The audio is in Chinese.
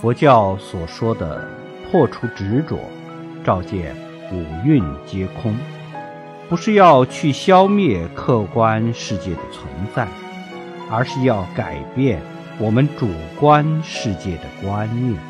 佛教所说的破除执着照见五蕴皆空不是要去消灭客观世界的存在而是要改变我们主观世界的观念。